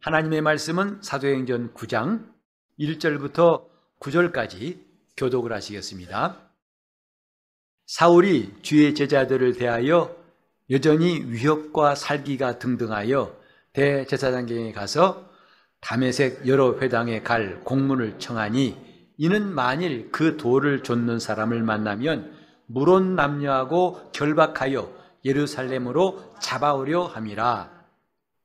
하나님의 말씀은 사도행전 9장 1절부터 9절까지 교독을 하시겠습니다. 사울이 주의 제자들을 대하여 여전히 위협과 살기가 등등하여 대제사장경에 가서 담에색 여러 회당에 갈 공문을 청하니 이는 만일 그 돌을 좇는 사람을 만나면 물론 남녀하고 결박하여 예루살렘으로 잡아오려 함이라.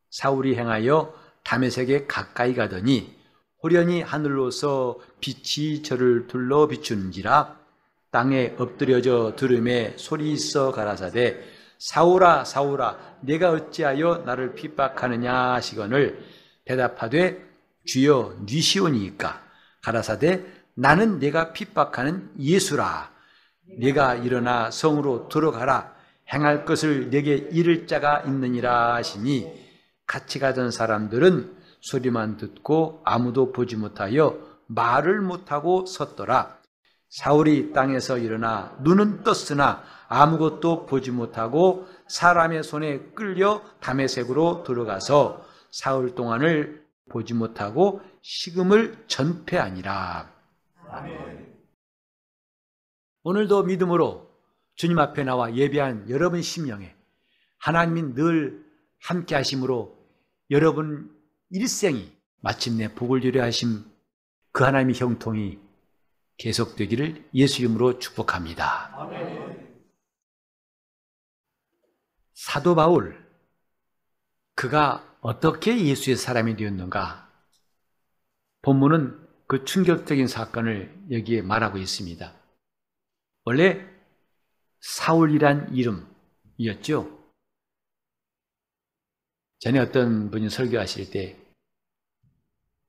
사울이 행하여 담에색에 가까이 가더니 호련히 하늘로서 빛이 저를 둘러 비추는지라 땅에 엎드려져 들음에 소리 있어 가라사대 사울아 사울아 내가 어찌하여 나를 핍박하느냐 하시거늘 대답하되 주여 니시오니까 가라사대 나는 내가 핍박하는 예수라. 네가 일어나 성으로 들어가라. 행할 것을 내게 이를 자가 있느니라 하시니 같이 가던 사람들은 소리만 듣고 아무도 보지 못하여 말을 못하고 섰더라. 사울이 땅에서 일어나 눈은 떴으나 아무것도 보지 못하고 사람의 손에 끌려 담에색으로 들어가서 사흘 동안을 보지 못하고 식음을 전폐하니라. 아멘. 오늘도 믿음으로 주님 앞에 나와 예배한 여러분 심령에 하나님이 늘 함께 하심으로 여러분 일생이 마침내 복을 주려 하심 그 하나님의 형통이 계속되기를 예수 이름으로 축복합니다. 아멘. 사도 바울 그가 어떻게 예수의 사람이 되었는가? 본문은 그 충격적인 사건을 여기에 말하고 있습니다. 원래 사울이란 이름이었죠. 전에 어떤 분이 설교하실 때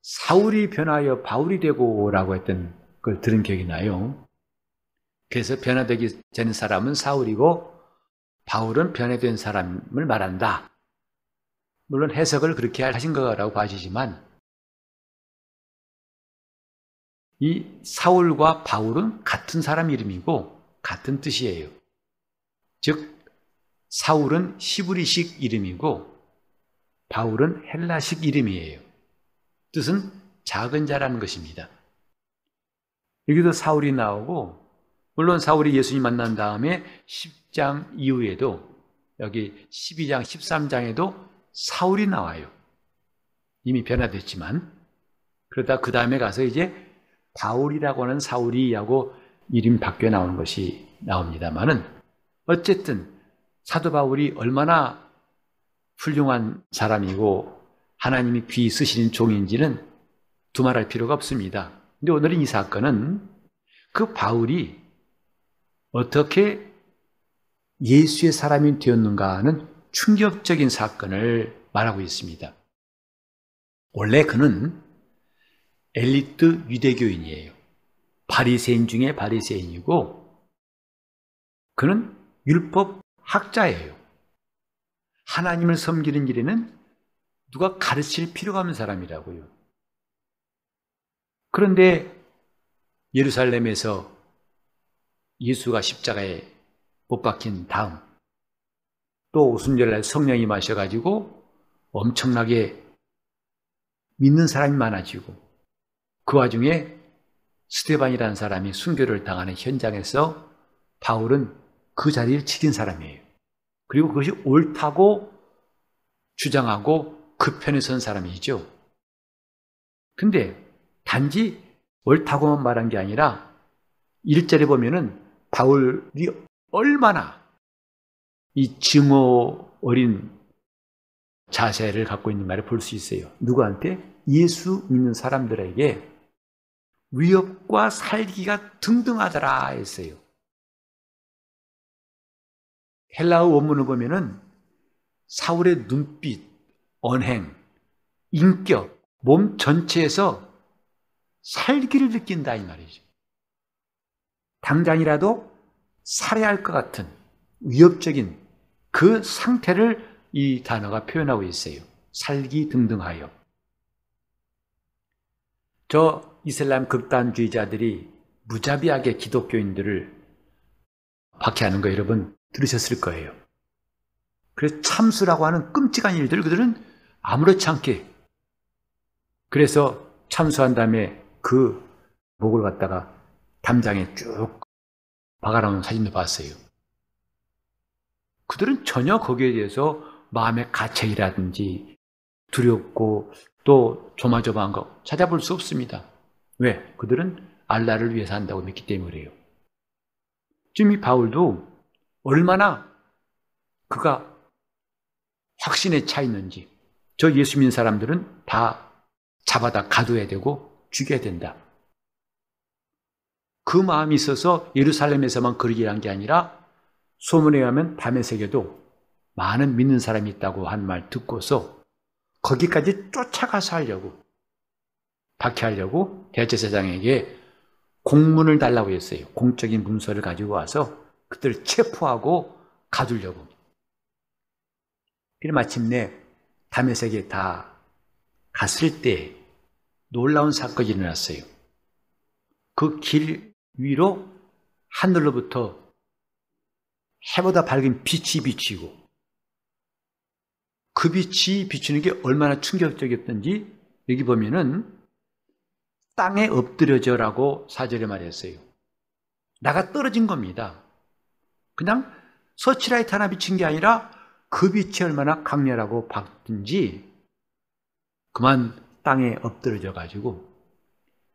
사울이 변하여 바울이 되고라고 했던 걸 들은 기억이 나요. 그래서 변화되기 전 사람은 사울이고 바울은 변화된 사람을 말한다. 물론 해석을 그렇게 하신 거라고 봐주지만 이 사울과 바울은 같은 사람 이름이고 같은 뜻이에요. 즉 사울은 시브리식 이름이고 바울은 헬라식 이름이에요. 뜻은 작은 자라는 것입니다. 여기도 사울이 나오고 물론 사울이 예수님 만난 다음에 10장 이후에도 여기 12장, 13장에도 사울이 나와요. 이미 변화됐지만 그러다 그 다음에 가서 이제 바울이라고 하는 사울이 하고 이름 바뀌어 나오는 것이 나옵니다만은 어쨌든 사도 바울이 얼마나 훌륭한 사람이고 하나님이 귀 쓰시는 종인지는 두말할 필요가 없습니다. 근데 오늘은 이 사건은 그 바울이 어떻게 예수의 사람이 되었는가 하는 충격적인 사건을 말하고 있습니다. 원래 그는 엘리트 유대교인이에요. 바리새인 중에 바리새인이고 그는 율법 학자예요. 하나님을 섬기는 일에는 누가 가르칠 필요가 없는 사람이라고요. 그런데 예루살렘에서 예수가 십자가에 못 박힌 다음 또 오순절날 성령이 마셔가지고 엄청나게 믿는 사람이 많아지고 그 와중에 스테반이라는 사람이 순교를 당하는 현장에서 바울은 그 자리를 지킨 사람이에요. 그리고 그것이 옳다고 주장하고 그 편에 선 사람이죠. 근데 단지 옳다고만 말한 게 아니라 일절에 보면은 바울이 얼마나 이 증오 어린 자세를 갖고 있는 말을 볼수 있어요. 누구한테? 예수 믿는 사람들에게 위협과 살기가 등등하더라 했어요. 헬라어 원문을 보면은 사울의 눈빛, 언행, 인격, 몸 전체에서 살기를 느낀다 이 말이죠. 당장이라도 살해할 것 같은 위협적인 그 상태를 이 단어가 표현하고 있어요. 살기 등등하여. 저 이슬람 극단주의자들이 무자비하게 기독교인들을 박해하는 거 여러분 들으셨을 거예요. 그래서 참수라고 하는 끔찍한 일들 그들은 아무렇지 않게 그래서 참수한 다음에 그 목을 갖다가 담장에 쭉 박아놓은 사진도 봤어요. 그들은 전혀 거기에 대해서 마음의 가책이라든지 두렵고 또 조마조마한 거 찾아볼 수 없습니다. 왜? 그들은 알라를 위해서 한다고 믿기 때문에 그래요. 지금 이 바울도 얼마나 그가 확신에 차 있는지 저 예수 믿는 사람들은 다 잡아다 가둬야 되고 죽여야 된다. 그 마음이 있어서 예루살렘에서만 그러게 한게 아니라 소문에 의하면 담에색에도 많은 믿는 사람이 있다고 한 말 듣고서 거기까지 쫓아가서 하려고 박해하려고 대제사장에게 공문을 달라고 했어요. 공적인 문서를 가지고 와서 그들을 체포하고 가두려고. 그래 마침내 담에색에 다 갔을 때 놀라운 사건이 일어났어요. 그 길 위로 하늘로부터 해보다 밝은 빛이 비치고 그 빛이 비추는 게 얼마나 충격적이었던지 여기 보면은 땅에 엎드려져라고 사절에 말했어요. 나가 떨어진 겁니다. 그냥 서치라이트 하나 비친 게 아니라 그 빛이 얼마나 강렬하고 밝든지 그만 땅에 엎드려져 가지고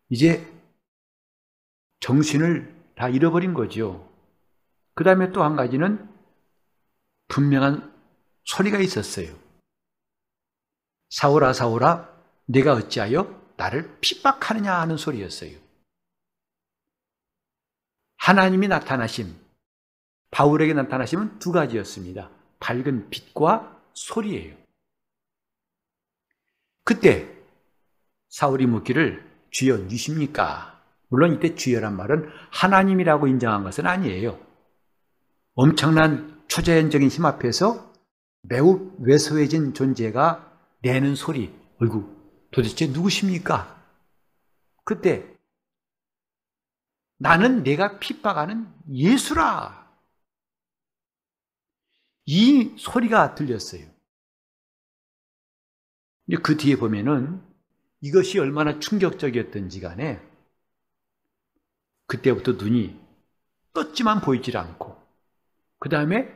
이제 정신을 다 잃어버린 거죠. 그 다음에 또 한 가지는 분명한 소리가 있었어요. 사오라 사오라 내가 어찌하여 나를 핍박하느냐 하는 소리였어요. 하나님이 나타나심, 바울에게 나타나심은 두 가지였습니다. 밝은 빛과 소리예요. 그때 사울이 묻기를 주여 누십니까? 물론 이때 주여란 말은 하나님이라고 인정한 것은 아니에요. 엄청난 초자연적인 힘 앞에서 매우 왜소해진 존재가 내는 소리, 어이구, 도대체 누구십니까? 그때 나는 내가 핍박하는 예수라. 이 소리가 들렸어요. 그 뒤에 보면은 이것이 얼마나 충격적이었던지 간에 그때부터 눈이 떴지만 보이질 않고 그 다음에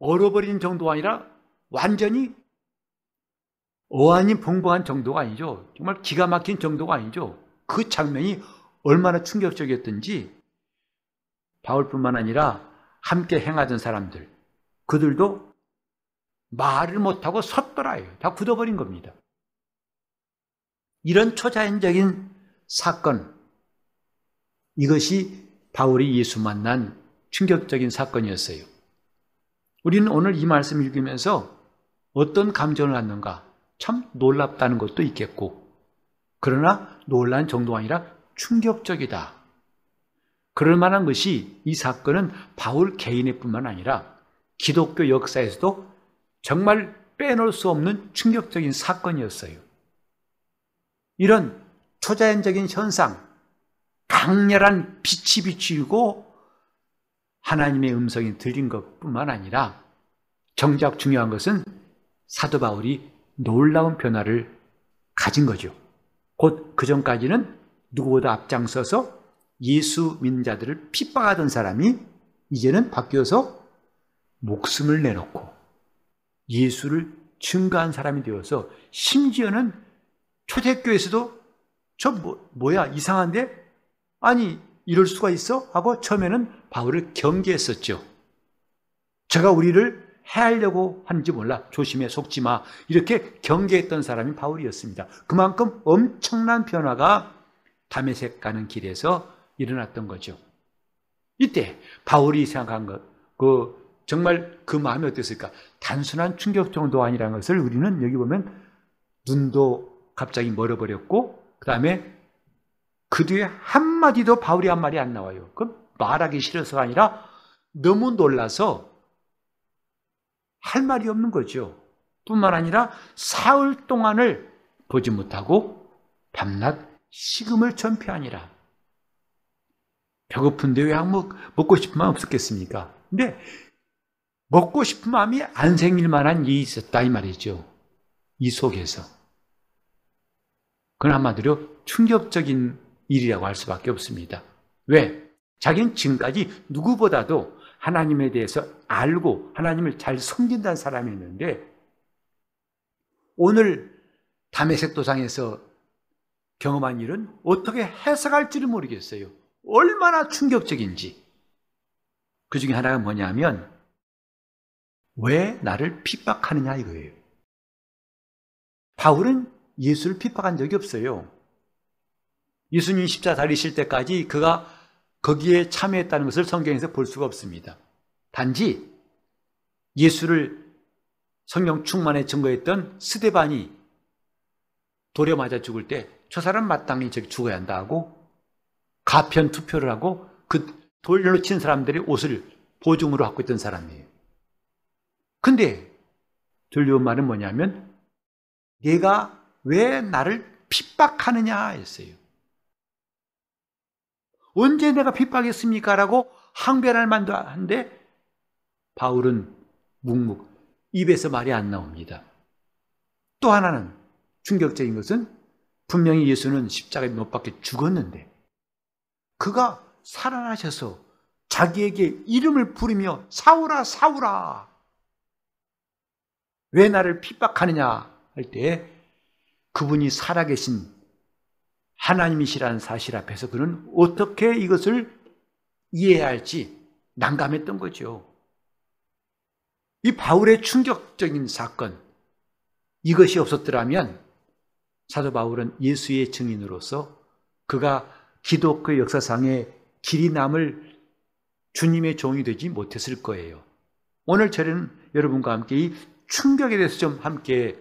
얼어버린 정도가 아니라 완전히 어안이 벙벙한 정도가 아니죠. 정말 기가 막힌 정도가 아니죠. 그 장면이 얼마나 충격적이었던지 바울뿐만 아니라 함께 행하던 사람들 그들도 말을 못하고 섰더라요. 다 굳어버린 겁니다. 이런 초자연적인 사건 이것이 바울이 예수 만난 충격적인 사건이었어요. 우리는 오늘 이 말씀 읽으면서 어떤 감정을 갖는가? 참 놀랍다는 것도 있겠고, 그러나 놀란 정도가 아니라 충격적이다. 그럴 만한 것이 이 사건은 바울 개인의 뿐만 아니라 기독교 역사에서도 정말 빼놓을 수 없는 충격적인 사건이었어요. 이런 초자연적인 현상, 강렬한 빛이 비추고 하나님의 음성이 들린 것 뿐만 아니라 정작 중요한 것은 사도 바울이 놀라운 변화를 가진 거죠. 곧 그 전까지는 누구보다 앞장서서 예수 믿는 자들을 핍박하던 사람이 이제는 바뀌어서 목숨을 내놓고 예수를 증가한 사람이 되어서 심지어는 초대교회에서도 저 뭐, 뭐야 이상한데 아니 이럴 수가 있어 하고 처음에는 바울을 경계했었죠. 제가 우리를 해하려고 하는지 몰라. 조심해, 속지 마. 이렇게 경계했던 사람이 바울이었습니다. 그만큼 엄청난 변화가 담에색 가는 길에서 일어났던 거죠. 이때 바울이 생각한 것, 그 정말 그 마음이 어땠을까? 단순한 충격 정도 아니라는 것을 우리는 여기 보면 눈도 갑자기 멀어버렸고, 그 다음에 그 뒤에 한마디도 바울이 한 말이 안 나와요. 그 말하기 싫어서가 아니라 너무 놀라서 할 말이 없는 거죠. 뿐만 아니라 사흘 동안을 보지 못하고 밤낮 식음을 전폐하니라. 배고픈데 왜 먹, 먹고 싶은 마음 없었겠습니까? 근데 먹고 싶은 마음이 안 생길 만한 일이 있었다 이 말이죠. 이 속에서. 그건 한마디로 충격적인 일이라고 할 수밖에 없습니다. 왜? 자기는 지금까지 누구보다도 하나님에 대해서 알고 하나님을 잘 섬긴다는 사람이었는데 오늘 담에색 도상에서 경험한 일은 어떻게 해석할지를 모르겠어요. 얼마나 충격적인지. 그 중에 하나가 뭐냐면 왜 나를 핍박하느냐 이거예요. 바울은 예수를 핍박한 적이 없어요. 예수님 십자 달리실 때까지 그가 거기에 참여했다는 것을 성경에서 볼 수가 없습니다. 단지 예수를 성령 충만에 증거했던 스데반이 돌에 맞아 죽을 때 저 사람 마땅히 저기 죽어야 한다 하고 가편 투표를 하고 그 돌로 친 사람들이 옷을 보증으로 갖고 있던 사람이에요. 근데 들려온 말은 뭐냐면 내가 왜 나를 핍박하느냐 했어요. 언제 내가 핍박했습니까? 라고 항변할 만도 한데 바울은 묵묵 입에서 말이 안 나옵니다. 또 하나는 충격적인 것은 분명히 예수는 십자가에 못 박혀 죽었는데 그가 살아나셔서 자기에게 이름을 부르며 사우라 사우라 왜 나를 핍박하느냐 할 때 그분이 살아계신 하나님이시라는 사실 앞에서 그는 어떻게 이것을 이해해야 할지 난감했던 거죠. 이 바울의 충격적인 사건, 이것이 없었더라면 사도 바울은 예수의 증인으로서 그가 기독교 역사상에 길이 남을 주님의 종이 되지 못했을 거예요. 오늘 저는 여러분과 함께 이 충격에 대해서 좀 함께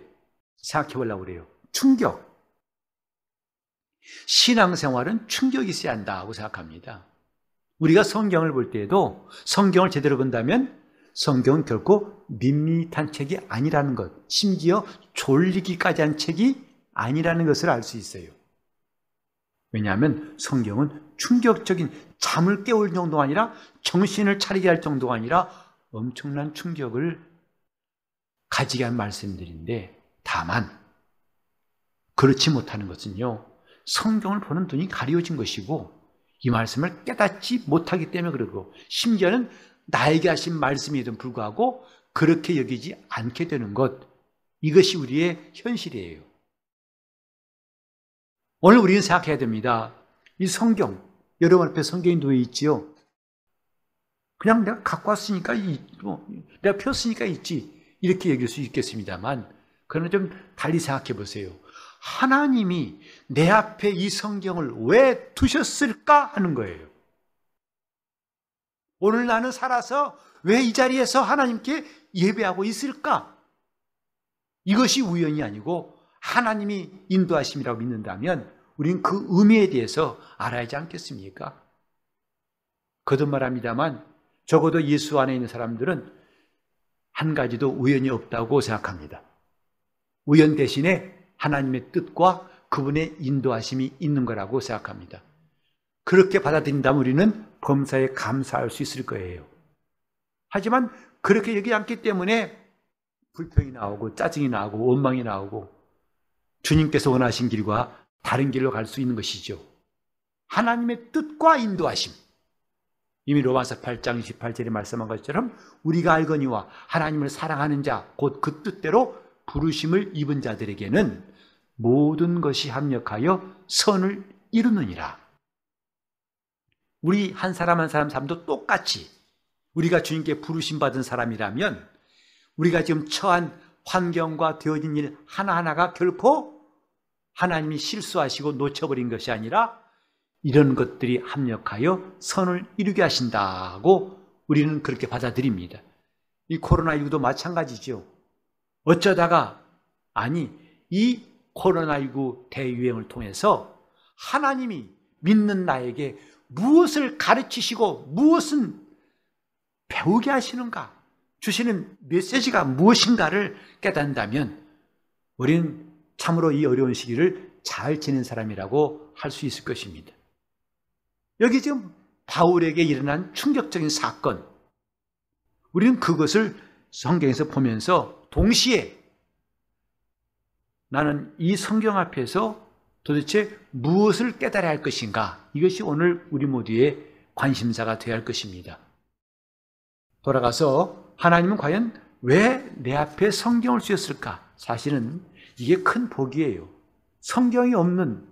생각해 보려고 그래요. 충격. 신앙생활은 충격이 있어야 한다고 생각합니다. 우리가 성경을 볼 때에도 성경을 제대로 본다면 성경은 결코 밋밋한 책이 아니라는 것, 심지어 졸리기까지 한 책이 아니라는 것을 알 수 있어요. 왜냐하면 성경은 충격적인 잠을 깨울 정도가 아니라 정신을 차리게 할 정도가 아니라 엄청난 충격을 가지게 한 말씀들인데 다만 그렇지 못하는 것은요. 성경을 보는 눈이 가려진 것이고 이 말씀을 깨닫지 못하기 때문에 그러고 심지어는 나에게 하신 말씀에도 불구하고 그렇게 여기지 않게 되는 것 이것이 우리의 현실이에요. 오늘 우리는 생각해야 됩니다. 이 성경 여러분 앞에 성경이 놓여 있지요. 그냥 내가 갖고 왔으니까 뭐, 내가 폈으니까 있지 이렇게 여길 수 있겠습니다만 그러나 좀 달리 생각해 보세요. 하나님이 내 앞에 이 성경을 왜 두셨을까 하는 거예요. 오늘 나는 살아서 왜 이 자리에서 하나님께 예배하고 있을까? 이것이 우연이 아니고 하나님이 인도하심이라고 믿는다면 우리는 그 의미에 대해서 알아야 하지 않겠습니까? 거듭말합니다만 적어도 예수 안에 있는 사람들은 한 가지도 우연이 없다고 생각합니다. 우연 대신에 하나님의 뜻과 그분의 인도하심이 있는 거라고 생각합니다. 그렇게 받아들인다면 우리는 범사에 감사할 수 있을 거예요. 하지만 그렇게 여기 않기 때문에 불평이 나오고 짜증이 나오고 원망이 나오고 주님께서 원하신 길과 다른 길로 갈 수 있는 것이죠. 하나님의 뜻과 인도하심. 이미 로마서 8장 28절에 말씀한 것처럼 우리가 알거니와 하나님을 사랑하는 자, 곧 그 뜻대로 부르심을 입은 자들에게는 모든 것이 합력하여 선을 이루느니라. 우리 한 사람 한 사람 삶도 똑같이 우리가 주님께 부르심 받은 사람이라면 우리가 지금 처한 환경과 되어진 일 하나하나가 결코 하나님이 실수하시고 놓쳐버린 것이 아니라 이런 것들이 합력하여 선을 이루게 하신다고 우리는 그렇게 받아들입니다. 이 코로나19도 마찬가지죠. 어쩌다가 아니 이 코로나19 대유행을 통해서 하나님이 믿는 나에게 무엇을 가르치시고 무엇은 배우게 하시는가 주시는 메시지가 무엇인가를 깨닫는다면 우리는 참으로 이 어려운 시기를 잘 지낸 사람이라고 할 수 있을 것입니다. 여기 지금 바울에게 일어난 충격적인 사건 우리는 그것을 성경에서 보면서 동시에 나는 이 성경 앞에서 도대체 무엇을 깨달아야 할 것인가? 이것이 오늘 우리 모두의 관심사가 되어야 할 것입니다. 돌아가서 하나님은 과연 왜 내 앞에 성경을 주셨을까? 사실은 이게 큰 복이에요. 성경이 없는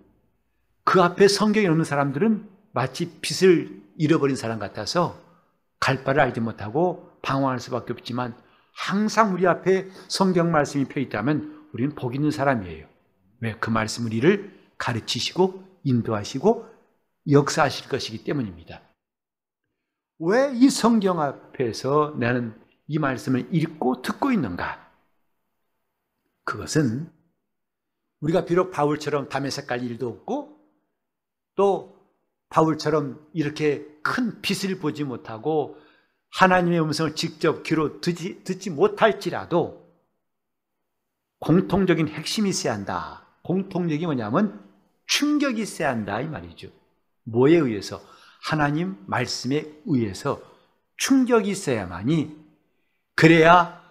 그 앞에 성경이 없는 사람들은 마치 빛을 잃어버린 사람 같아서 갈 바를 알지 못하고 방황할 수밖에 없지만 항상 우리 앞에 성경 말씀이 펴 있다면 우리는 복 있는 사람이에요. 왜? 그 말씀을 이를 가르치시고 인도하시고 역사하실 것이기 때문입니다. 왜 이 성경 앞에서 나는 이 말씀을 읽고 듣고 있는가? 그것은 우리가 비록 바울처럼 담의 색깔 일도 없고 또 바울처럼 이렇게 큰 빛을 보지 못하고 하나님의 음성을 직접 귀로 듣지, 듣지 못할지라도 공통적인 핵심이 있어야 한다. 공통적이 뭐냐면 충격이 있어야 한다 이 말이죠. 뭐에 의해서? 하나님 말씀에 의해서 충격이 있어야만이 그래야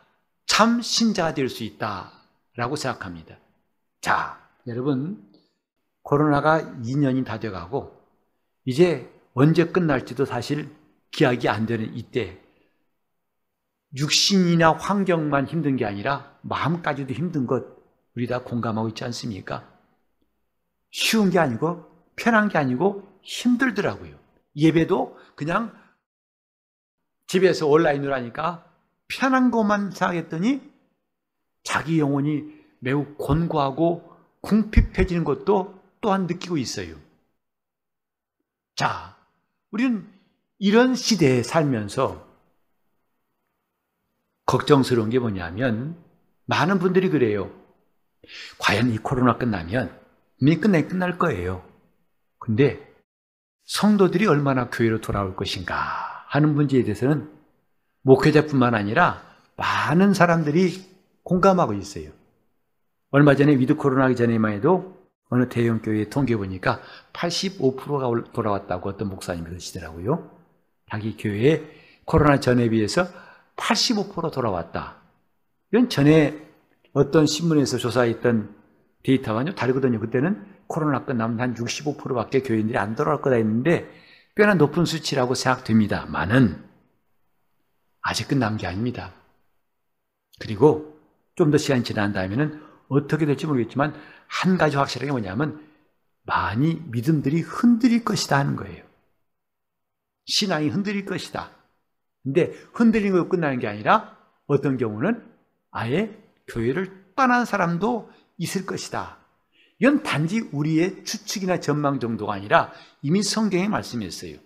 참 신자가 될 수 있다라고 생각합니다. 자, 여러분 코로나가 2년이 다 돼가고 이제 언제 끝날지도 사실 기약이 안 되는 이때 육신이나 환경만 힘든 게 아니라 마음까지도 힘든 것 우리 다 공감하고 있지 않습니까? 쉬운 게 아니고 편한 게 아니고 힘들더라고요. 예배도 그냥 집에서 온라인으로 하니까 편한 것만 생각했더니 자기 영혼이 매우 곤고하고 궁핍해지는 것도 또한 느끼고 있어요. 자, 우리는 이런 시대에 살면서 걱정스러운 게 뭐냐면 많은 분들이 그래요. 과연 이 코로나 끝나면 이미 끝내 끝날 거예요. 근데 성도들이 얼마나 교회로 돌아올 것인가 하는 문제에 대해서는 목회자뿐만 아니라 많은 사람들이 공감하고 있어요. 얼마 전에 위드 코로나 하기 전에만 해도 어느 대형 교회 통계 보니까 85%가 돌아왔다고 어떤 목사님이 그러시더라고요. 자기 교회에 코로나 전에 비해서 85% 돌아왔다. 이건 전에 어떤 신문에서 조사했던 데이터와는 다르거든요. 그때는 코로나 끝나면 한 65%밖에 교인들이 안 돌아올 거다 했는데 꽤나 높은 수치라고 생각됩니다. 많은 아직 끝난 게 아닙니다. 그리고 좀 더 시간이 지난 다음에는 어떻게 될지 모르겠지만 한 가지 확실하게 뭐냐면 많이 믿음들이 흔들릴 것이다 하는 거예요. 신앙이 흔들릴 것이다. 근데 흔들린 거 끝나는 게 아니라 어떤 경우는 아예 교회를 떠난 사람도 있을 것이다. 이건 단지 우리의 추측이나 전망 정도가 아니라 이미 성경에 말씀했어요.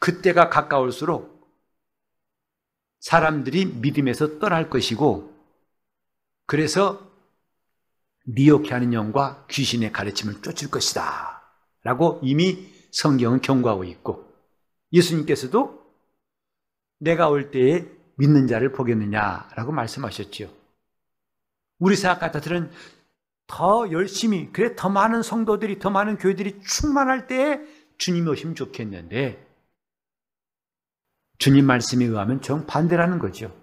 그때가 가까울수록 사람들이 믿음에서 떠날 것이고 그래서 미혹해 하는 영과 귀신의 가르침을 쫓을 것이다. 라고 이미 성경은 경고하고 있고 예수님께서도 내가 올 때에 믿는 자를 보겠느냐라고 말씀하셨지요. 우리 생각 같아서는 더 열심히, 그래, 더 많은 성도들이, 더 많은 교회들이 충만할 때에 주님이 오시면 좋겠는데, 주님 말씀에 의하면 정반대라는 거죠.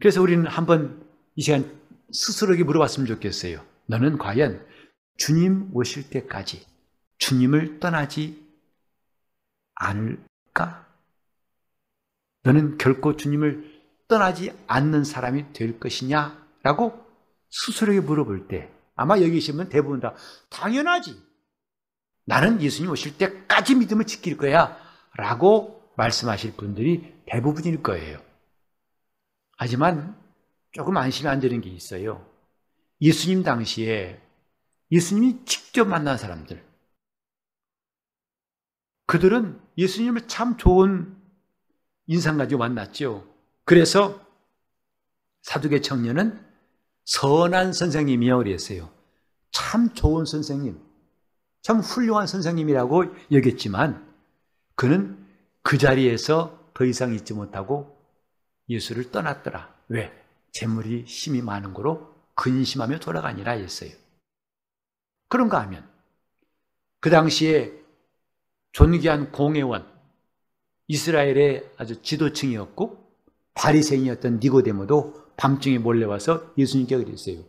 그래서 우리는 한번 이 시간 스스로에게 물어봤으면 좋겠어요. 너는 과연 주님 오실 때까지 주님을 떠나지 않을까? 너는 결코 주님을 떠나지 않는 사람이 될 것이냐? 라고 스스로에게 물어볼 때 아마 여기 계시면 대부분 다 당연하지. 나는 예수님 오실 때까지 믿음을 지킬 거야. 라고 말씀하실 분들이 대부분일 거예요. 하지만 조금 안심이 안 되는 게 있어요. 예수님 당시에 예수님이 직접 만난 사람들. 그들은 예수님을 참 좋은 인상 가지고 만났죠. 그래서 사두개 청년은 선한 선생님이요 그랬어요. 참 좋은 선생님, 참 훌륭한 선생님이라고 여겼지만 그는 그 자리에서 더 이상 있지 못하고 예수를 떠났더라. 왜? 재물이 힘이 많은 거로 근심하며 돌아가니라 했어요. 그런가 하면 그 당시에 존귀한 공회원 이스라엘의 아주 지도층이었고 바리새인이었던 니고데모도 밤중에 몰래 와서 예수님께 그랬어요.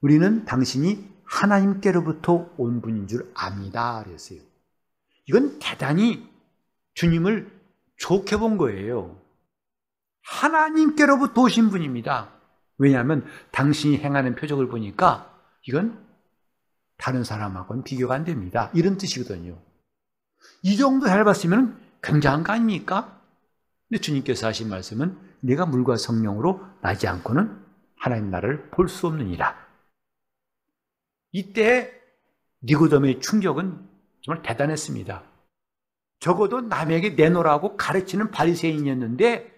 우리는 당신이 하나님께로부터 온 분인 줄 압니다. 그랬어요. 이건 대단히 주님을 좋게 본 거예요. 하나님께로부터 오신 분입니다. 왜냐하면 당신이 행하는 표적을 보니까 이건 다른 사람하고는 비교가 안 됩니다. 이런 뜻이거든요. 이 정도 잘 봤으면 굉장한 거 아닙니까? 근데 주님께서 하신 말씀은 내가 물과 성령으로 나지 않고는 하나님 나라를 볼 수 없느니라. 이때 니고덤의 충격은 정말 대단했습니다. 적어도 남에게 내놓으라고 가르치는 바리새인이었는데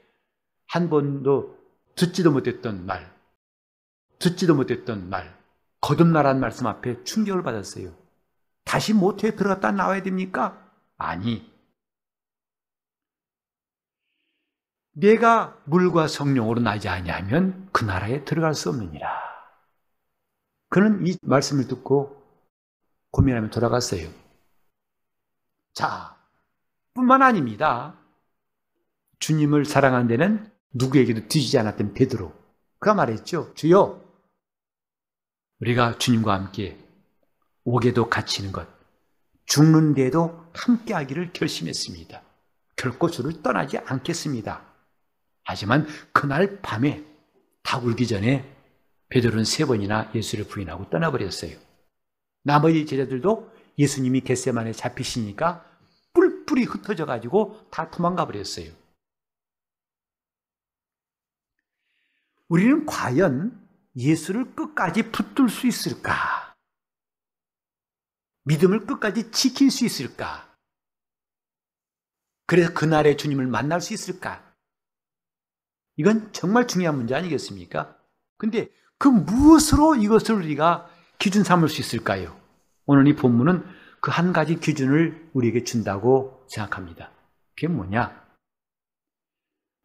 한 번도 듣지도 못했던 말, 듣지도 못했던 말, 거듭나란 말씀 앞에 충격을 받았어요. 다시 모태에 들어갔다 나와야 됩니까? 아니. 내가 물과 성령으로 나지 아니하면 그 나라에 들어갈 수 없느니라. 그는 이 말씀을 듣고 고민하며 돌아갔어요. 자, 뿐만 아닙니다. 주님을 사랑한 데는 누구에게도 뒤지지 않았던 베드로. 그가 말했죠. 주여, 우리가 주님과 함께 옥에도 갇히는 것, 죽는데도 함께 하기를 결심했습니다. 결코 주를 떠나지 않겠습니다. 하지만 그날 밤에 다 울기 전에 베드로는 세 번이나 예수를 부인하고 떠나버렸어요. 나머지 제자들도 예수님이 겟세만에 잡히시니까 뿔뿔이 흩어져 가지고 다 도망가 버렸어요. 우리는 과연 예수를 끝까지 붙들 수 있을까? 믿음을 끝까지 지킬 수 있을까? 그래서 그날의 주님을 만날 수 있을까? 이건 정말 중요한 문제 아니겠습니까? 근데 그 무엇으로 이것을 우리가 기준 삼을 수 있을까요? 오늘 이 본문은 그 한 가지 기준을 우리에게 준다고 생각합니다. 그게 뭐냐?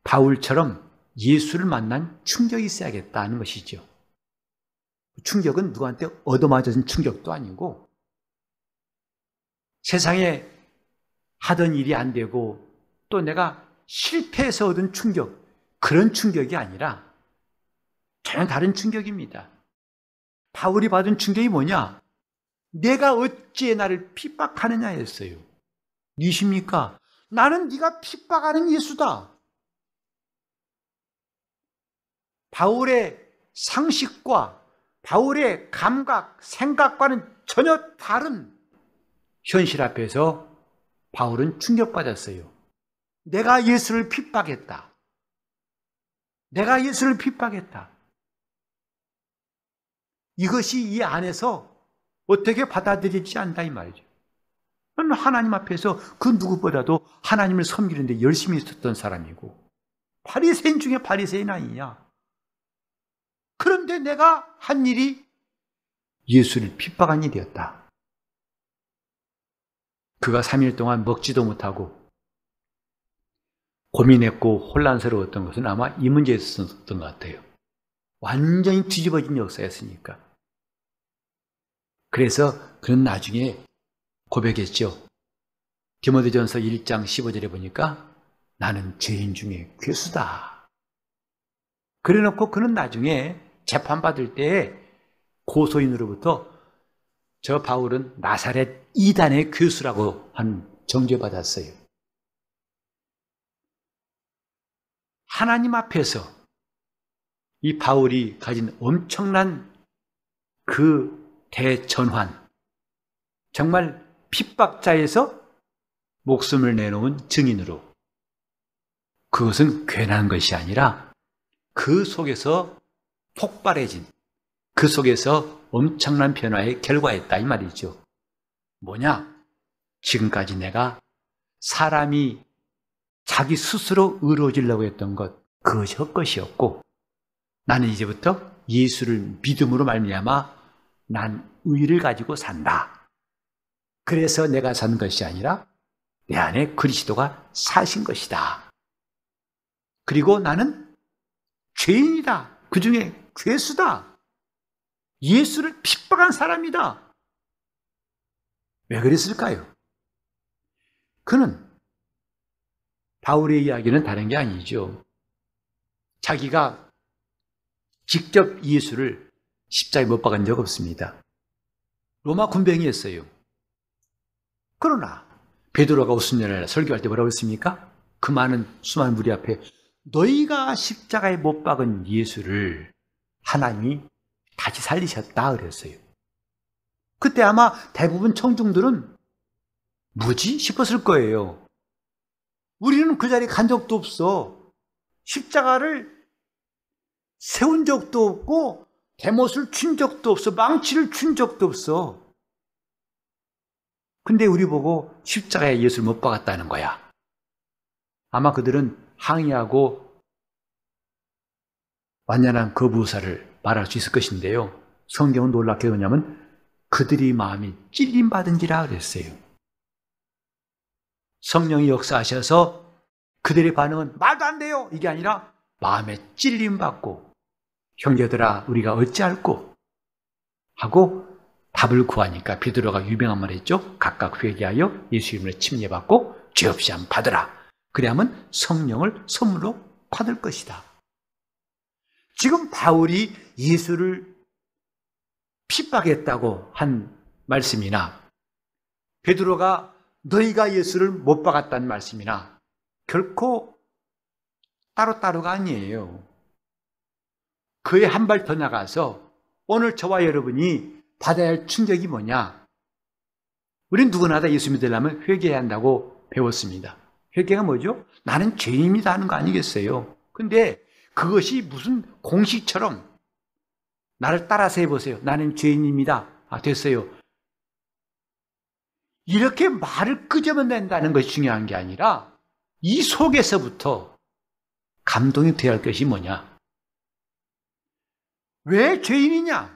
바울처럼 예수를 만난 충격이 있어야겠다는 것이죠. 충격은 누구한테 얻어맞은 충격도 아니고 세상에 하던 일이 안 되고 또 내가 실패해서 얻은 충격, 그런 충격이 아니라 전혀 다른 충격입니다. 바울이 받은 충격이 뭐냐? 내가 어찌 나를 핍박하느냐였어요. 니십니까? 나는 네가 핍박하는 예수다. 바울의 상식과 바울의 감각, 생각과는 전혀 다른 현실 앞에서 바울은 충격받았어요. 내가 예수를 핍박했다. 내가 예수를 핍박했다. 이것이 이 안에서 어떻게 받아들이지 않다 이 말이죠. 하나님 앞에서 그 누구보다도 하나님을 섬기는데 열심히 있었던 사람이고 바리새인 중에 바리새인 아니냐. 그런데 내가 한 일이 예수를 핍박한 일이었다. 그가 3일 동안 먹지도 못하고 고민했고 혼란스러웠던 것은 아마 이 문제였던 것 같아요. 완전히 뒤집어진 역사였으니까. 그래서 그는 나중에 고백했죠. 디모데전서 1장 15절에 보니까 나는 죄인 중에 괴수다. 그래 놓고 그는 나중에 재판받을 때 고소인으로부터 저 바울은 나사렛 이단의 교수라고 한 정죄받았어요. 하나님 앞에서 이 바울이 가진 엄청난 그 대전환, 정말 핍박자에서 목숨을 내놓은 증인으로 그것은 괜한 것이 아니라 그 속에서 폭발해진 그 속에서 엄청난 변화의 결과였다 이 말이죠. 뭐냐? 지금까지 내가 사람이 자기 스스로 의로워지려고 했던 것 그것이 헛것이었고 나는 이제부터 예수를 믿음으로 말미암아 난 의를 가지고 산다. 그래서 내가 사는 것이 아니라 내 안에 그리스도가 사신 것이다. 그리고 나는 죄인이다. 그 중에 괴수다. 예수를 핍박한 사람이다. 왜 그랬을까요? 그는 바울의 이야기는 다른 게 아니죠. 자기가 직접 예수를 십자가에 못 박은 적 없습니다. 로마 군병이었어요. 그러나 베드로가 오순절날 설교할 때 뭐라고 했습니까? 그 많은 수많은 무리 앞에 너희가 십자가에 못 박은 예수를 하나님이 다시 살리셨다 그랬어요. 그때 아마 대부분 청중들은 뭐지 싶었을 거예요. 우리는 그 자리에 간 적도 없어. 십자가를 세운 적도 없고 대못을 춘 적도 없어. 망치를 춘 적도 없어. 근데 우리 보고 십자가에 예수를 못 박았다는 거야. 아마 그들은 항의하고 완연한 거부사를 말할 수 있을 것인데요. 성경은 놀랍게 뭐냐면 그들이 마음이 찔림 받은지라 그랬어요. 성령이 역사하셔서 그들의 반응은 말도 안 돼요! 이게 아니라 마음에 찔림 받고 형제들아 우리가 어찌할꼬 하고 답을 구하니까 베드로가 유명한 말 했죠. 각각 회개하여 예수 이름으로 침례받고 죄 없이 한 받으라. 그래야만 성령을 선물로 받을 것이다. 지금 바울이 예수를 핍박했다고 한 말씀이나 베드로가 너희가 예수를 못 박았다는 말씀이나 결코 따로따로가 아니에요. 그에 한발 더 나가서 오늘 저와 여러분이 받아야 할 충격이 뭐냐? 우린 누구나 다 예수 믿으려면 회개해야 한다고 배웠습니다. 회개가 뭐죠? 나는 죄인이다 하는 거 아니겠어요? 근데 그것이 무슨 공식처럼 나를 따라서 해보세요. 나는 죄인입니다. 아, 됐어요. 이렇게 말을 끄집어 낸다는 것이 중요한 게 아니라 이 속에서부터 감동이 되어야 할 것이 뭐냐? 왜 죄인이냐?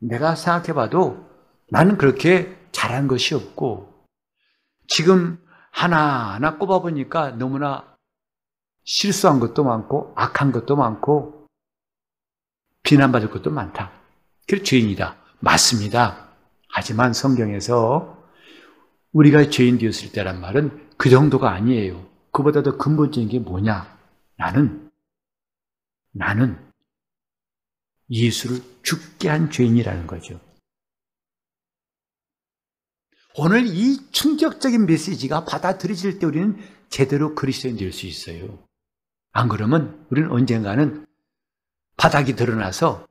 내가 생각해봐도 나는 그렇게 잘한 것이 없고 지금 하나하나 꼽아보니까 너무나 실수한 것도 많고 악한 것도 많고 비난받을 것도 많다. 그래 죄인이다. 맞습니다. 하지만 성경에서 우리가 죄인 되었을 때란 말은 그 정도가 아니에요. 그보다 더 근본적인 게 뭐냐? 나는 나는 예수를 죽게 한 죄인이라는 거죠. 오늘 이 충격적인 메시지가 받아들여질 때 우리는 제대로 그리스도인 될 수 있어요. 안 그러면 우리는 언젠가는 바닥이 드러나서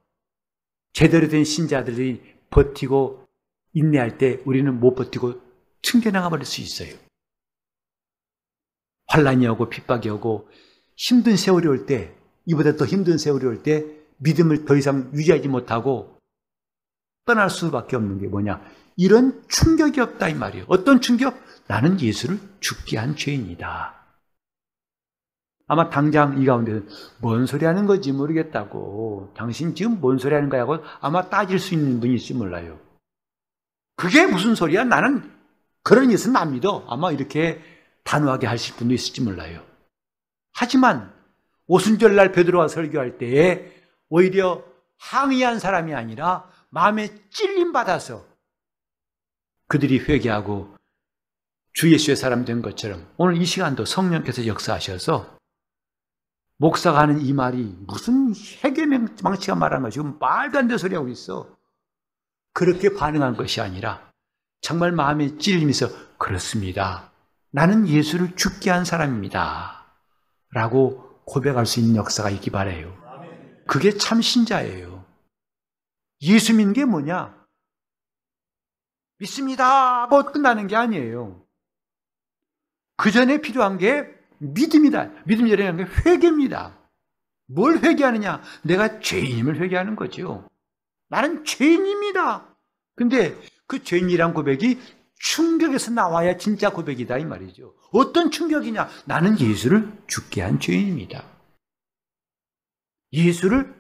제대로 된 신자들이 버티고 인내할 때 우리는 못 버티고 튕겨나가 버릴 수 있어요. 환란이 오고 핍박이 오고 힘든 세월이 올 때, 이보다 더 힘든 세월이 올 때 믿음을 더 이상 유지하지 못하고 떠날 수밖에 없는 게 뭐냐? 이런 충격이 없다 이 말이에요. 어떤 충격? 나는 예수를 죽게 한 죄인이다. 아마 당장 이 가운데는 뭔 소리 하는 건지 모르겠다고 당신 지금 뭔 소리 하는 거야고 아마 따질 수 있는 있을지 몰라요. 그게 무슨 소리야? 나는 그런 예수는 안 믿어. 아마 이렇게 단호하게 하실 분도 있을지 몰라요. 하지만 오순절날 베드로가 설교할 때에 오히려 항의한 사람이 아니라 마음에 찔림 받아서 그들이 회개하고 주 예수의 사람 된 것처럼 오늘 이 시간도 성령께서 역사하셔서 목사가 하는 이 말이 무슨 해계망치가 말한 것이 말도 안 되는 소리 하고 있어. 그렇게 반응한 것이 아니라 정말 마음에 찔리면서 그렇습니다. 나는 예수를 죽게 한 사람입니다. 라고 고백할 수 있는 역사가 있기 바래요. 그게 참 신자예요. 예수 믿는 게 뭐냐? 믿습니다. 뭐 끝나는 게 아니에요. 그 전에 필요한 게 믿음이다. 믿음이라는 게 회개입니다. 뭘 회개하느냐? 내가 죄인임을 회개하는 거죠. 나는 죄인입니다. 근데 그 죄인이란 고백이 충격에서 나와야 진짜 고백이다 이 말이죠. 어떤 충격이냐? 나는 예수를 죽게 한 죄인입니다. 예수를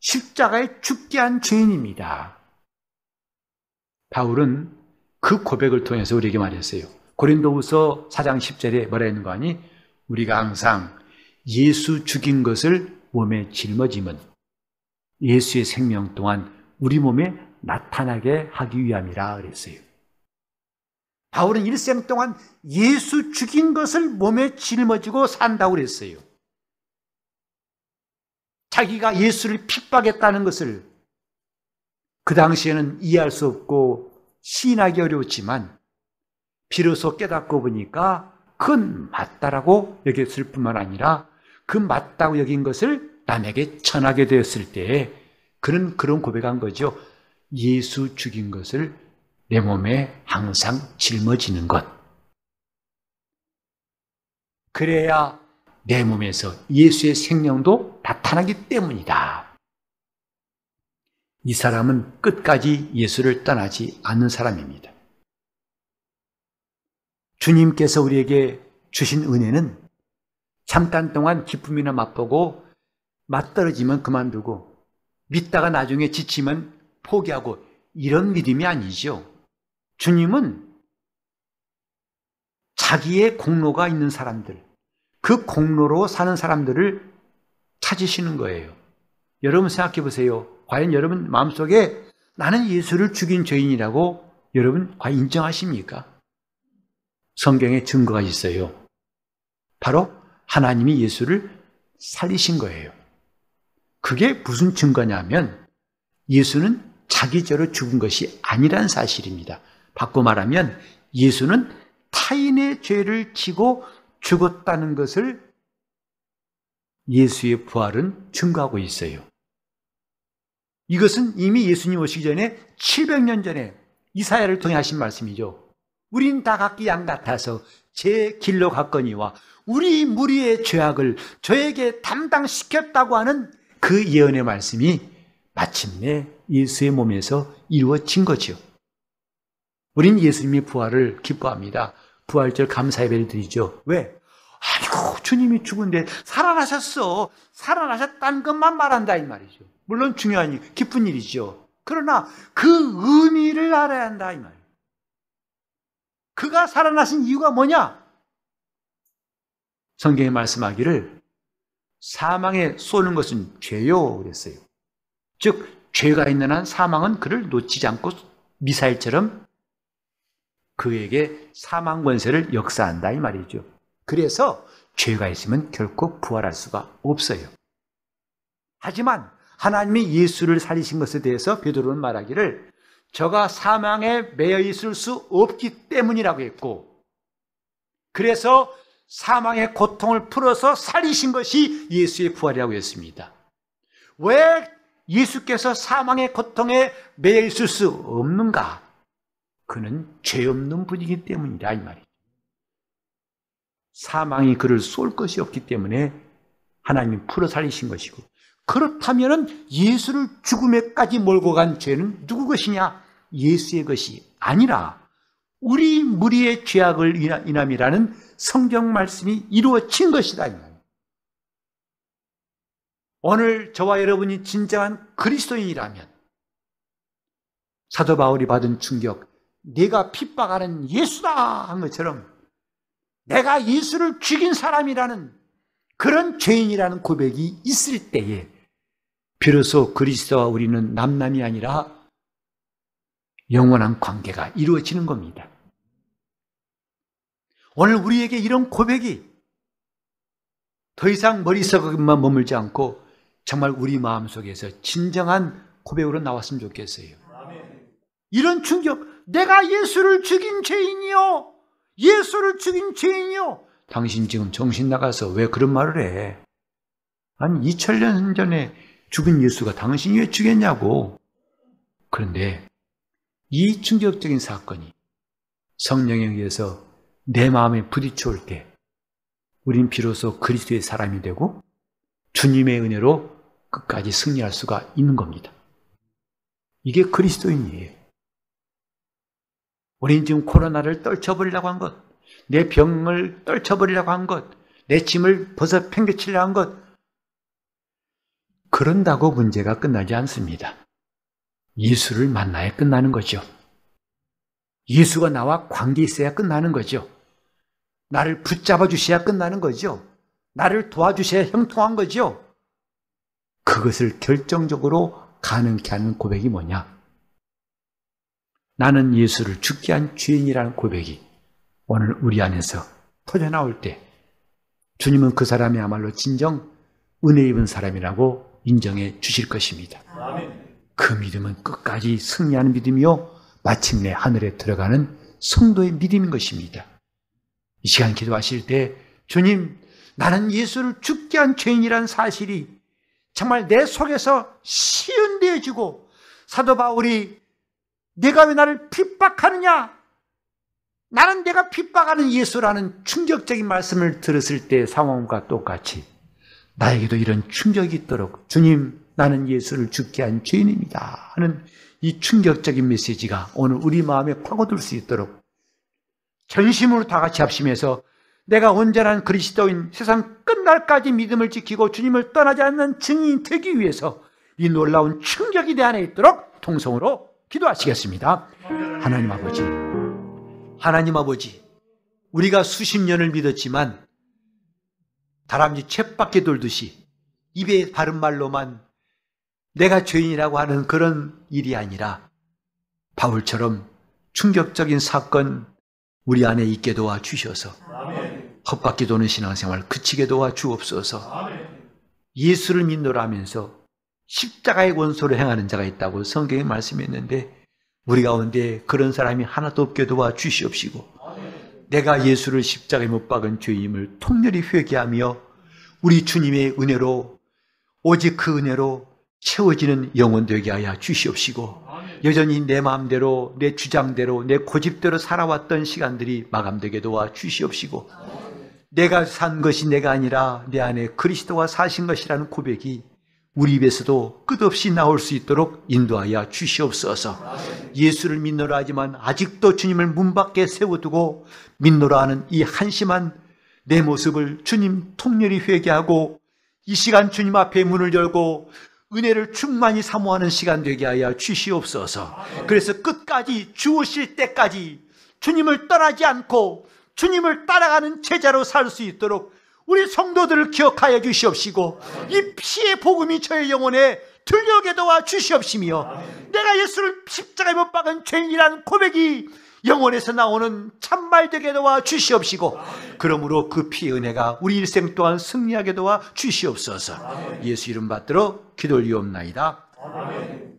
십자가에 죽게 한 죄인입니다. 바울은 그 고백을 통해서 우리에게 말했어요. 고린도후서 4장 10절에 뭐라 했는 거 아니? 우리가 항상 예수 죽인 것을 몸에 짊어짐은 예수의 생명 동안 우리 몸에 나타나게 하기 위함이라 그랬어요. 바울은 일생 동안 예수 죽인 것을 몸에 짊어지고 산다고 그랬어요. 자기가 예수를 핍박했다는 것을 그 당시에는 이해할 수 없고 시인하기 어려웠지만 비로소 깨닫고 보니까 그건 맞다라고 여겼을 뿐만 아니라 그 맞다고 여긴 것을 남에게 전하게 되었을 때에 그는 그런 고백한 거죠. 예수 죽인 것을 내 몸에 항상 짊어지는 것. 그래야 내 몸에서 예수의 생명도 나타나기 때문이다. 이 사람은 끝까지 예수를 떠나지 않는 사람입니다. 주님께서 우리에게 주신 은혜는 잠깐 동안 기쁨이나 맛보고 맞떨어지면 그만두고 믿다가 나중에 지치면 포기하고 이런 믿음이 아니죠. 주님은 자기의 공로가 있는 사람들, 그 공로로 사는 사람들을 찾으시는 거예요. 여러분 생각해 보세요. 과연 여러분 마음속에 나는 예수를 죽인 죄인이라고 여러분 과연 인정하십니까? 성경에 증거가 있어요. 바로 하나님이 예수를 살리신 거예요. 그게 무슨 증거냐면 예수는 자기 죄로 죽은 것이 아니란 사실입니다. 바꿔 말하면 예수는 타인의 죄를 지고 죽었다는 것을 예수의 부활은 증거하고 있어요. 이것은 이미 예수님 오시기 전에 700년 전에 이사야를 통해 하신 말씀이죠. 우린 다 각기 양 같아서 제 길로 갔거니와 우리 무리의 죄악을 저에게 담당시켰다고 하는 그 예언의 말씀이 마침내 예수의 몸에서 이루어진 거죠. 우린 예수님의 부활을 기뻐합니다. 부활절 감사 예배를 드리죠. 왜? 아이고 주님이 죽은데 살아나셨어. 살아나셨다는 것만 말한다 이 말이죠. 물론 중요한 기쁜 일이죠. 그러나 그 의미를 알아야 한다 이 말이에요. 그가 살아나신 이유가 뭐냐? 성경에 말씀하기를 사망에 쏘는 것은 죄요 그랬어요. 즉 죄가 있는 한 사망은 그를 놓치지 않고 미사일처럼 그에게 사망 권세를 역사한다 이 말이죠. 그래서 죄가 있으면 결코 부활할 수가 없어요. 하지만 하나님이 예수를 살리신 것에 대해서 베드로는 말하기를 저가 사망에 매여 있을 수 없기 때문이라고 했고 그래서 사망의 고통을 풀어서 살리신 것이 예수의 부활이라고 했습니다. 왜 예수께서 사망의 고통에 매여 있을 수 없는가? 그는 죄 없는 분이기 때문이다 이 말이죠. 사망이 그를 쏠 것이 없기 때문에 하나님이 풀어 살리신 것이고 그렇다면 예수를 죽음에까지 몰고 간 죄는 누구 것이냐? 예수의 것이 아니라 우리 무리의 죄악을 인함이라는 성경 말씀이 이루어진 것이다. 오늘 저와 여러분이 진정한 그리스도인이라면 사도 바울이 받은 충격, 내가 핍박하는 예수다 한 것처럼 내가 예수를 죽인 사람이라는 그런 죄인이라는 고백이 있을 때에 비로소 그리스도와 우리는 남남이 아니라 영원한 관계가 이루어지는 겁니다. 오늘 우리에게 이런 고백이 더 이상 머릿속에만 머물지 않고 정말 우리 마음 속에서 진정한 고백으로 나왔으면 좋겠어요. 이런 충격, 내가 예수를 죽인 죄인이요. 예수를 죽인 죄인이요. 당신 지금 정신 나가서 왜 그런 말을 해? 아니, 2000년 전에 죽은 예수가 당신이 왜 죽였냐고. 그런데 이 충격적인 사건이 성령에 의해서 내 마음에 부딪혀올 때 우린 비로소 그리스도의 사람이 되고 주님의 은혜로 끝까지 승리할 수가 있는 겁니다. 이게 그리스도인이에요. 우린 지금 코로나를 떨쳐버리려고 한 것, 내 병을 떨쳐버리려고 한 것, 내 짐을 벗어 팽개치려고 한 것, 그런다고 문제가 끝나지 않습니다. 예수를 만나야 끝나는 거죠. 예수가 나와 관계 있어야 끝나는 거죠. 나를 붙잡아 주셔야 끝나는 거죠. 나를 도와주셔야 형통한 거죠. 그것을 결정적으로 가능케 하는 고백이 뭐냐? 나는 예수를 죽게 한 죄인이라는 고백이 오늘 우리 안에서 터져나올 때 주님은 그 사람이야말로 진정 은혜 입은 사람이라고 인정해 주실 것입니다. 그 믿음은 끝까지 승리하는 믿음이요. 마침내 하늘에 들어가는 성도의 믿음인 것입니다. 이 시간 기도하실 때 주님, 나는 예수를 죽게 한 죄인이란 사실이 정말 내 속에서 시연되어지고 사도 바울이 내가 왜 나를 핍박하느냐? 나는 내가 핍박하는 예수라는 충격적인 말씀을 들었을 때 상황과 똑같이 나에게도 이런 충격이 있도록 주님 나는 예수를 죽게 한 죄인입니다 하는 이 충격적인 메시지가 오늘 우리 마음에 파고들 수 있도록 전심으로 다 같이 합심해서 내가 온전한 그리스도인 세상 끝날까지 믿음을 지키고 주님을 떠나지 않는 증인 되기 위해서 이 놀라운 충격이 내 안에 있도록 통성으로 기도하시겠습니다. 하나님 아버지, 하나님 아버지, 우리가 수십 년을 믿었지만 다람쥐 챗밖에 돌듯이 입에 바른 말로만 내가 죄인이라고 하는 그런 일이 아니라 바울처럼 충격적인 사건 우리 안에 있게 도와 주셔서 헛바퀴 도는 신앙생활 그치게 도와 주옵소서. 예수를 믿노라면서 십자가의 원소를 행하는 자가 있다고 성경에 말씀했는데 우리 가운데 그런 사람이 하나도 없게 도와 주시옵시고 내가 예수를 십자가에 못 박은 죄임을 통렬히 회개하며 우리 주님의 은혜로 오직 그 은혜로 채워지는 영혼 되게 하여 주시옵시고 여전히 내 마음대로 내 주장대로 내 고집대로 살아왔던 시간들이 마감되게 도와 주시옵시고 내가 산 것이 내가 아니라 내 안에 그리스도가 사신 것이라는 고백이 우리 입에서도 끝없이 나올 수 있도록 인도하여 주시옵소서. 예수를 믿노라 하지만 아직도 주님을 문 밖에 세워두고 믿노라 하는 이 한심한 내 모습을 주님 통렬히 회개하고 이 시간 주님 앞에 문을 열고 은혜를 충만히 사모하는 시간 되게 하여 주시옵소서. 그래서 끝까지 주오실 때까지 주님을 떠나지 않고 주님을 따라가는 제자로 살 수 있도록 우리 성도들을 기억하여 주시옵시고 이 피의 복음이 저의 영혼에 들려게 도와 주시옵시며 내가 예수를 십자가에 못 박은 죄인이라는 고백이 영혼에서 나오는 참말 되게 도와 주시옵시고 그러므로 그 피의 은혜가 우리 일생 동안 승리하게 도와 주시옵소서 예수 이름 받들어 기도 올리옵나이다.